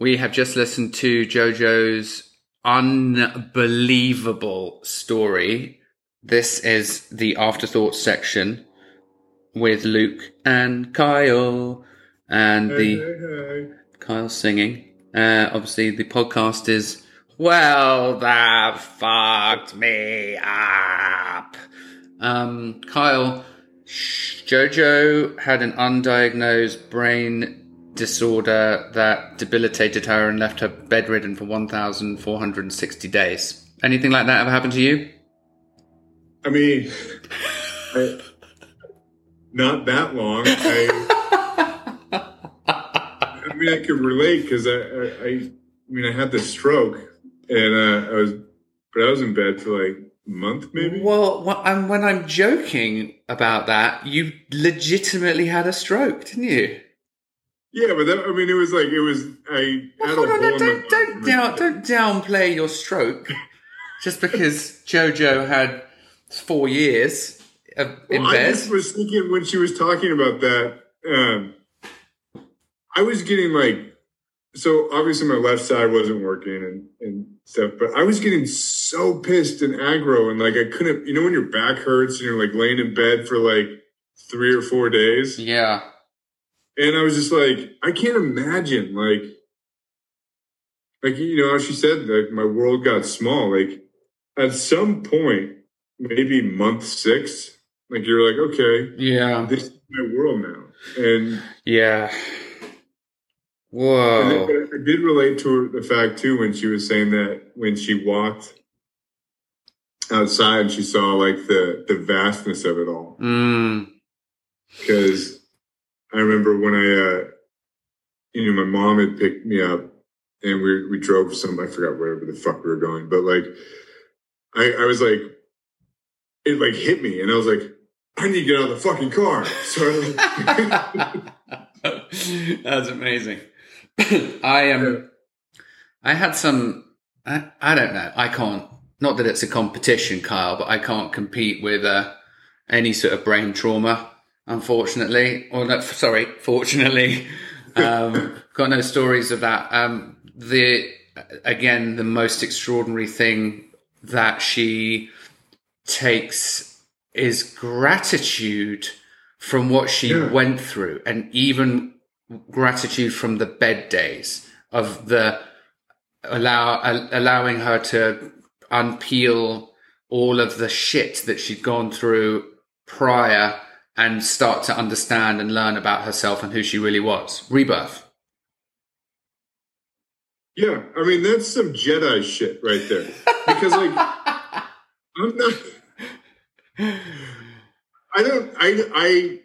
We have just listened to JoJo's unbelievable story. This is the afterthought section with Luke and Kyle and the Kyle singing. Uh, obviously, the podcast is well, that fucked me up. Um, Kyle, JoJo had an undiagnosed brain disorder that debilitated her and left her bedridden for 1,460 days. Anything like that ever happened to you? I mean, I, not that long. I, I mean, I could relate because I, I, I, mean, I had the stroke and uh, I was, but I was in bed for like a month maybe. Well, and when I'm joking about that, you legitimately had a stroke, didn't you? Yeah, but that, I mean, it was like it was. I had Hold on, no, don't don't down, don't downplay your stroke just because JoJo had four years of, in Well, I just was thinking when she was talking about that, um, I was getting like, so obviously my left side wasn't working and, and stuff, but I was getting so pissed and aggro and like I couldn't, you know, when your back hurts and you're like laying in bed for like three or four days. Yeah, And I was just like, I can't imagine like, like, you know, how she said, like my world got small. Like at some point, maybe month six, like you're like, okay, yeah, this is my world now. And, yeah. and Whoa. then- but I did relate to the fact too when she was saying that when she walked outside, she saw like the the vastness of it all. Mm. I remember when I, uh, you know, my mom had picked me up and we we drove some I forgot wherever the fuck we were going, but like I I was like it like hit me and I was like I need to get out of the fucking car. So That's amazing. I am. Um, I had some. I, I don't know. I can't. Not that it's a competition, Kyle, but I can't compete with uh, any sort of brain trauma. Unfortunately, or no, sorry, fortunately, um, got no stories of that. Um, the again, the most extraordinary thing that she takes is gratitude from what she Yeah. went through and even gratitude from the bed days of the allow uh, allowing her to unpeel all of the shit that she'd gone through prior and start to understand and learn about herself and who she really was rebirth Yeah, I mean that's some Jedi shit right there. Because like I'm not I don't I I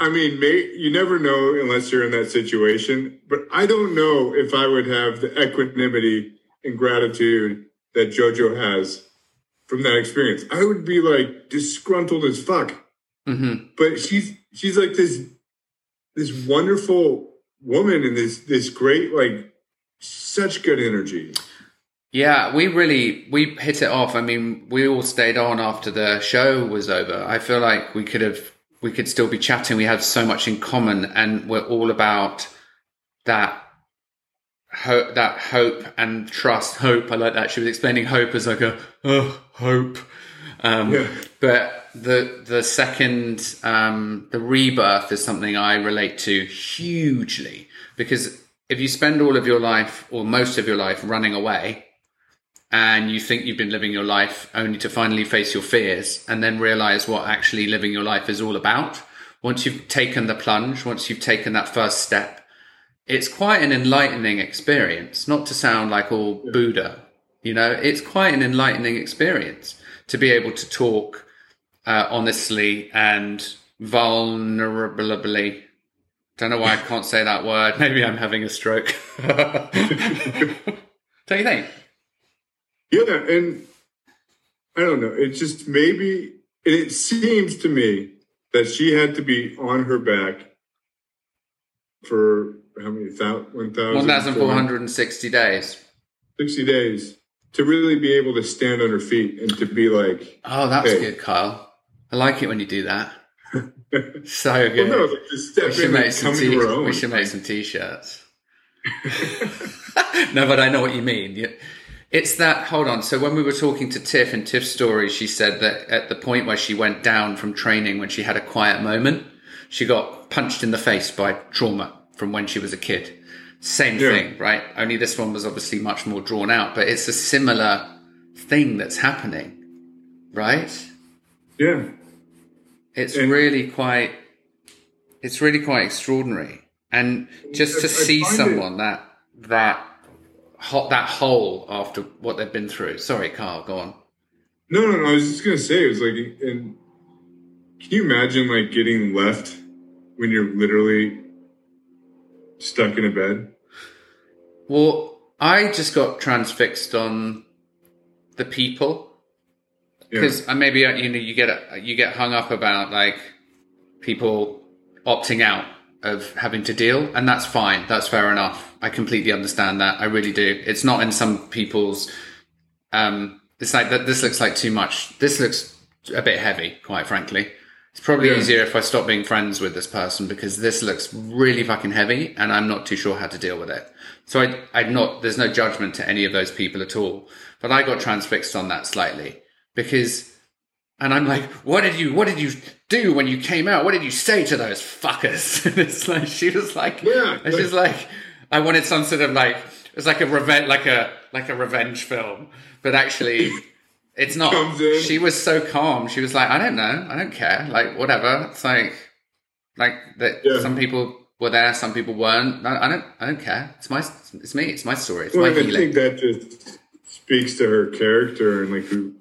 I mean may, you never know unless you're in that situation, but I don't know if I would have the equanimity and gratitude that JoJo has from that experience. I would be like disgruntled as fuck. Hmm But she's she's like this this wonderful woman and this this great like such good energy. Yeah, we really we hit it off. I mean, we all stayed on after the show was over. I feel like we could have we could still be chatting. We have so much in common, and we're all about that hope, that hope and trust. Hope. I like that. She was explaining hope as like a oh, hope. Um, Yeah. But the the second um, the rebirth is something I relate to hugely because if you spend all of your life or most of your life running away and you think you've been living your life only to finally face your fears and then realize what actually living your life is all about once you've taken the plunge once you've taken that first step it's quite an enlightening experience. Not to sound like all buddha you know it's quite an enlightening experience to be able to talk uh, honestly and vulnerably. Don't know why i can't say that word. Maybe i'm having a stroke. Don't you think? Yeah, and I don't know. It just maybe and it seems to me that she had to be on her back for how many thousand one thousand 1460 days. Sixty days to really be able to stand on her feet and to be like Oh, that's Hey. good, Kyle. I like it when you do that. So well good. no like we should make some t- to her own. we should make some t-shirts. no, but I know what you mean. It's that, hold on. So when we were talking to Tiff in Tiff's story, she said that at the point where she went down from training, when she had a quiet moment, she got punched in the face by trauma from when she was a kid. Same Yeah. thing, right? Only this one was obviously much more drawn out, but it's a similar thing that's happening, right? Yeah. It's And- really quite, it's really quite extraordinary. And just to I see find it- someone that, that, hot, that whole after what they've been through. Sorry, Carl, go on. No, no, no. I was just gonna say it was like, and can you imagine like getting left when you're literally stuck in a bed? Well, I just got transfixed on the people Yeah. because maybe uh, you know you get you get hung up about like people opting out of having to deal, and that's fine. That's fair enough. I completely understand that. I really do. It's not in some people's. Um, it's like that. This looks like too much. This looks a bit heavy, quite frankly. It's probably Yeah. easier if I stop being friends with this person because this looks really fucking heavy, and I'm not too sure how to deal with it. So I, I'm not. There's no judgment to any of those people at all. But I got transfixed on that slightly because and I'm like, what did you, what did you do when you came out? What did you say to those fuckers? And it's like, she was like, Yeah, and she's like, I wanted some sort of like, it's like a revenge, like a, like a revenge film, but actually it's not. She was so calm. She was like, I don't know. I don't care. Like, whatever. It's like, like that Yeah. some people were there, some people weren't. I, I don't, I don't care. It's my, it's me. It's my story. It's Well, my I healing. think that just speaks to her character and like who.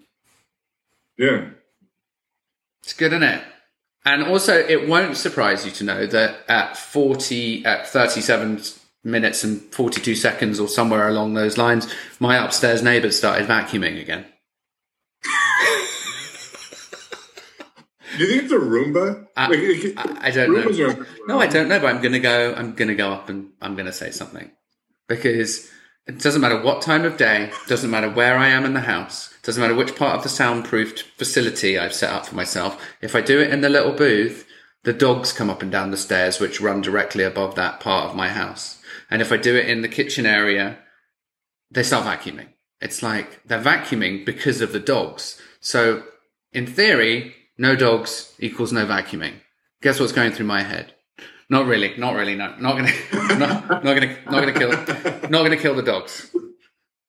Yeah. It's good, isn't it? And also, it won't surprise you to know that at 40, at 37 minutes and 42 seconds or somewhere along those lines, my upstairs neighbour started vacuuming again. Do you think it's a Roomba? I- Like, I, I don't know. Roombas are- No, I don't know, but I'm gonna go. I'm gonna go up and I'm gonna say something because it doesn't matter what time of day, doesn't matter where I am in the house, doesn't matter which part of the soundproofed facility I've set up for myself. If I do it in the little booth, the dogs come up and down the stairs, which run directly above that part of my house. And if I do it in the kitchen area, they start vacuuming. It's like they're vacuuming because of the dogs. So in theory, no dogs equals no vacuuming. Guess what's going through my head? Not really, not really, no. Not gonna not, not gonna not gonna kill not gonna kill the dogs.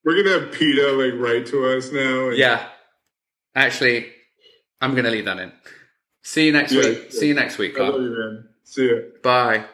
We're gonna have PETA like write to us now. and- Yeah. Actually, I'm gonna leave that in. See you next Yeah, week. See you next week, I love you, man. See ya. Bye.